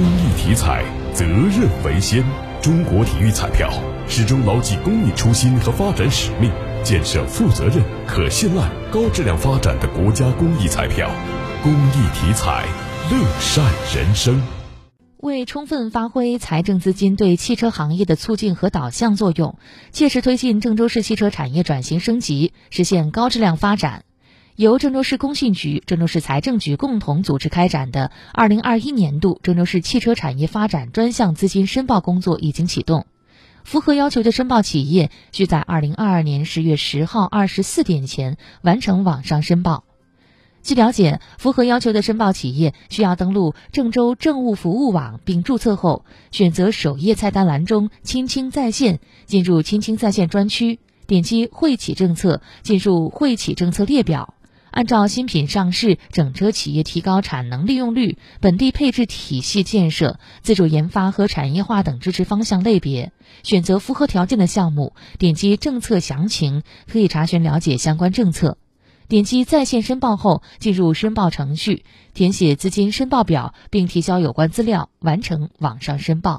公益体彩，责任为先。中国体育彩票始终牢记公益初心和发展使命，建设负责任、可信赖、高质量发展的国家公益彩票。公益体彩，乐善人生。为充分发挥财政资金对汽车行业的促进和导向作用，切实推进郑州市汽车产业转型升级，实现高质量发展。由郑州市工信局、郑州市财政局共同组织开展的二零二一年度郑州市汽车产业发展专项资金申报工作已经启动。符合要求的申报企业需在二零二二年十月十号二十四点前完成网上申报。据了解，符合要求的申报企业需要登录郑州政务服务网并注册后，选择首页菜单栏中“青青在线”，进入“青青在线”专区，点击“惠企政策”，进入“惠企政策列表”。按照新品上市、整车企业提高产能利用率、本地配置体系建设、自主研发和产业化等支持方向类别，选择符合条件的项目，点击政策详情，可以查询了解相关政策。点击在线申报后，进入申报程序，填写资金申报表，并提交有关资料，完成网上申报。